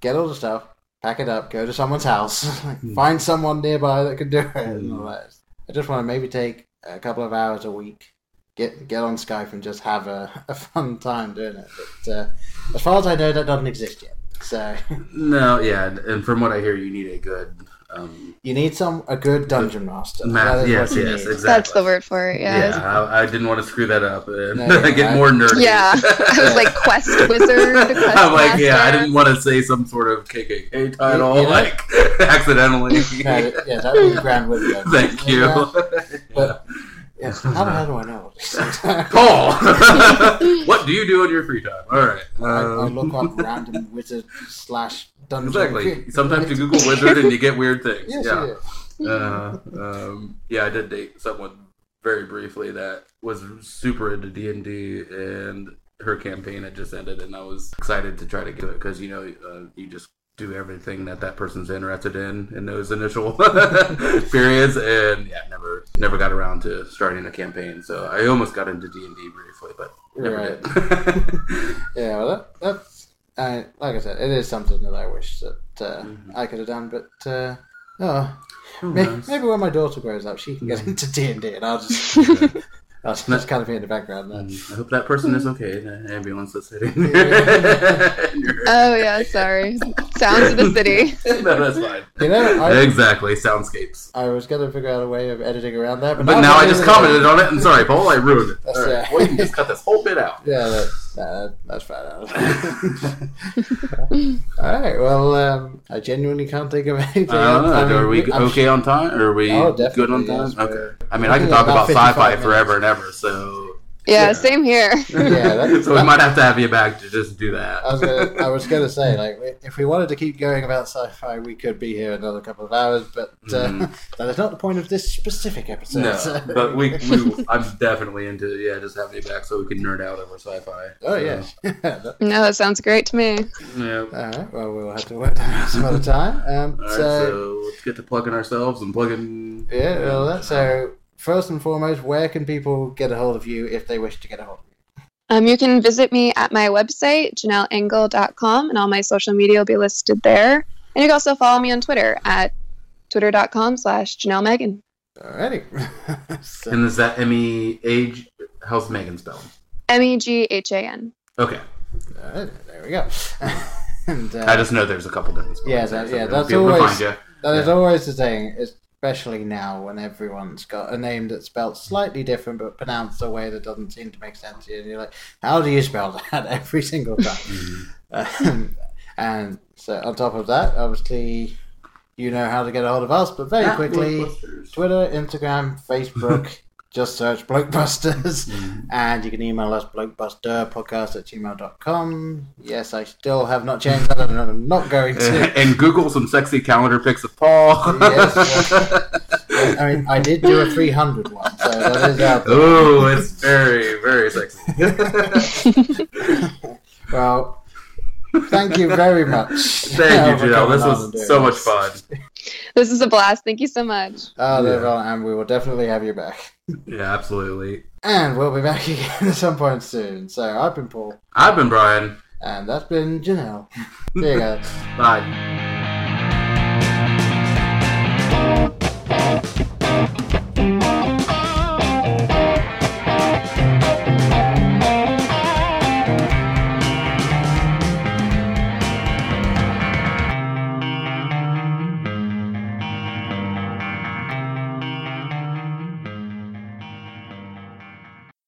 get all the stuff, pack it up, go to someone's house, find someone nearby that can do it, and all that. I just want to maybe take a couple of hours a week, get get on Skype and just have a, a fun time doing it. But uh, as far as I know, that doesn't exist yet. So No, yeah, and- and from what I hear, you need a good. Um, you need some a good dungeon master. Math- That is yes, what yes, exactly. That's the word for it, yeah, yeah. I, I didn't want to screw that up and No, no, get I- more nerdy. Yeah. I was like quest wizard, quest I'm like, yeah, I didn't want to say some sort of KKK title, You know? like accidentally. No, yeah, that would be grand with you. Thank you. Yeah, but yes, how the hell do I know all these things? Paul, what do you do in your free time? All right. I, I Um, look up random wizard slash dungeon. exactly. Sometimes you Google wizard and you get weird things. Yes, yeah. you. Uh, um, yeah, I did date someone very briefly that was super into D and D, and her campaign had just ended, and I was excited to try to get it because you know uh, you just do everything that that person's interested in in those initial periods, and yeah, never never got around to starting a campaign. So I almost got into D and D briefly, but never Right. did. Yeah, well, that, that's uh, like I said, it is something that I wish that uh, Mhm. I could have done, but uh, oh, Who may- maybe when my daughter grows up, she can get into D and D, and I'll just I'll just kind of be in the background. Then. Mm, I hope that person is okay. The ambulance that's hitting. Oh yeah, sorry. Sounds of the city. no, that's fine. You know, I, exactly, soundscapes. I was going to figure out a way of editing around that, but, But now I just commented on it, and sorry, Paul, I ruined it. That's All right. right. Well, you can just cut this whole bit out. Yeah, that, that, that's fine. All right. Well, um, I genuinely can't think of anything. I don't know. else. I mean, are we I'm okay on time? Or are we Oh, good on time? yes, okay. I mean, I can talk about sci-fi 55 forever and ever. So, Yeah, Yeah. same here. Yeah, so we might have to have you back to just do that. I was gonna, I was gonna say like if we wanted to keep going about sci-fi, we could be here another couple of hours, but uh, Mhm. that is not the point of this specific episode. no, so- but we, we, I'm definitely into yeah, just having you back so we can nerd out over sci-fi. oh So, yeah. No, that sounds great to me. yeah. all right. Well, we'll have to work that out some other time. Um, All right, so, so let's get to plugging ourselves and plugging. yeah. Well, that, so first and foremost, where can people get a hold of you if they wish to get a hold of you? Um, you can visit me at my website, janelleengel.com, and all my social media will be listed there. And you can also follow me on Twitter at twitter.com slash Janelle Meghan. Alrighty. so, And is that Emmy age? How's Meghan spelled? M E G H A N. Okay. Alright, there we go. and uh, I just know there's a couple different spellings. Yeah, that- yeah, that's be able to always- find you. that is yeah. always the thing, especially now when everyone's got a name that's spelled slightly different but pronounced a way that doesn't seem to make sense to you. And you're like, how do you spell that every single time? Mhm. Um, and so, on top of that, obviously, you know how to get a hold of us, but very quickly, Twitter, Instagram, Facebook, just search Blokebusters. Mhm. And you can email us blokebusterpodcast at gmail.com. Yes, I still have not changed that, and I'm not going to. and Google some sexy calendar pics of Paul. Yes, I mean, I did do a 300 one, so that is out there. oh, it's very, very sexy. Well, thank you very much. Thank you, Janelle. This was so much fun. This is a blast. Thank you so much. Oh, no Yeah. problem, and we will definitely have you back. Yeah, absolutely. And we'll be back again at some point soon. So I've been Paul, I've been Brian. and that's been Janelle. See you guys. Bye.